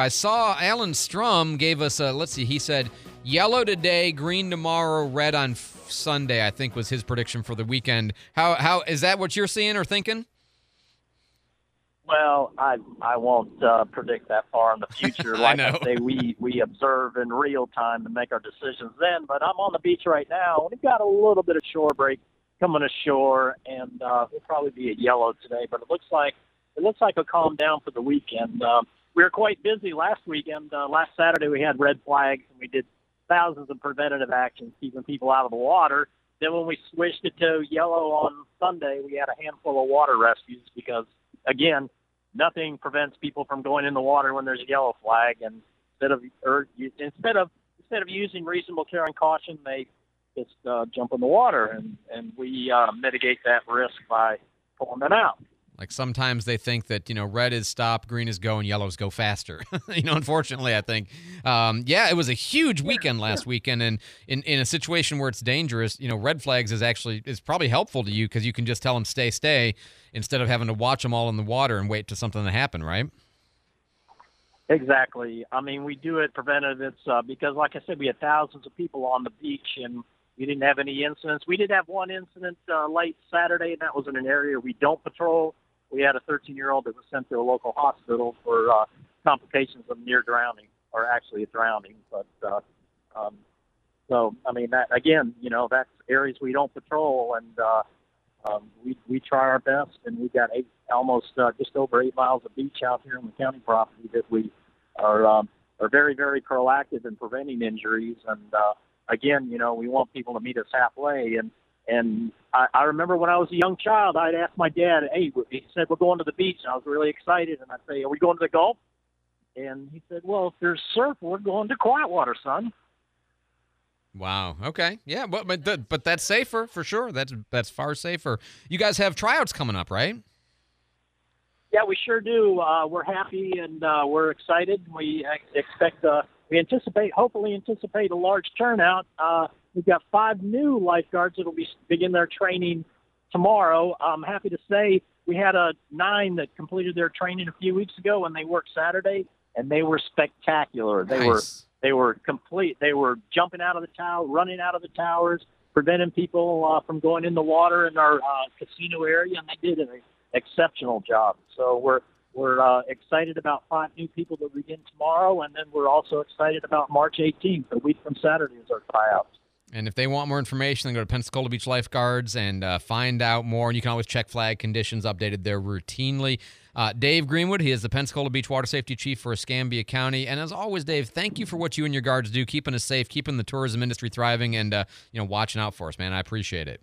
I saw Alan Strum gave us a, let's see, he said yellow today, green tomorrow, red on f- Sunday, I think was his prediction for the weekend. How, how, is that what you're seeing or thinking? Well, I I won't uh, predict that far in the future. Like I, I, say, we we observe in real time and make our decisions then. But I'm on the beach right now. We've got a little bit of shore break coming ashore, and uh, it'll probably be a yellow today. But it looks like it looks like a calm down for the weekend. Um, we were quite busy last weekend. Uh, last Saturday we had red flags, and we did thousands of preventative actions keeping people out of the water. Then when we switched it to yellow on Sunday, we had a handful of water rescues because again nothing prevents people from going in the water when there's a yellow flag. And instead of or instead of instead of using reasonable care and caution, they just uh, jump in the water, and and we uh, mitigate that risk by pulling them out. Like sometimes they think that you know red is stop, green is go, and yellow is go faster. you know, unfortunately, I think, um, yeah, it was a huge weekend last weekend, and in, in a situation where it's dangerous, you know, red flags is actually is probably helpful to you because you can just tell them stay, stay, instead of having to watch them all in the water and wait to something to happen, right? Exactly. I mean, we do it preventative. It's uh, because, like I said, we had thousands of people on the beach, and we didn't have any incidents. We did have one incident uh, late Saturday, and that was in an area we don't patrol we had a 13 year old that was sent to a local hospital for uh, complications of near drowning, or actually a drowning. But uh, um, so, I mean, that again, you know, that's areas we don't patrol, and uh, um, we we try our best, and we've got eight, almost uh, just over eight miles of beach out here in the county property that we are um, are very very proactive in preventing injuries, and uh, again, you know, we want people to meet us halfway, and and I, I remember when I was a young child, I'd ask my dad, "Hey," he said, "We're going to the beach." And I was really excited, and I'd say, "Are we going to the Gulf?" And he said, "Well, if there's surf, we're going to quiet water, son." Wow. Okay. Yeah. But but but that's safer for sure. That's that's far safer. You guys have tryouts coming up, right? Yeah, we sure do. Uh, we're happy and uh, we're excited. We expect, uh, we anticipate, hopefully anticipate a large turnout. We've got five new lifeguards that will be begin their training tomorrow. I'm happy to say we had a nine that completed their training a few weeks ago, and they worked Saturday, and they were spectacular. They nice. were they were complete. They were jumping out of the tower, running out of the towers, preventing people uh, from going in the water in our uh, casino area, and they did an exceptional job. So we're we're uh, excited about five new people that begin tomorrow, and then we're also excited about March 18th, a week from Saturday, is our tryouts. And if they want more information, then go to Pensacola Beach Lifeguards and uh, find out more. And you can always check flag conditions updated there routinely. Uh, Dave Greenwood, he is the Pensacola Beach Water Safety Chief for Escambia County. And as always, Dave, thank you for what you and your guards do, keeping us safe, keeping the tourism industry thriving, and uh, you know watching out for us, man. I appreciate it.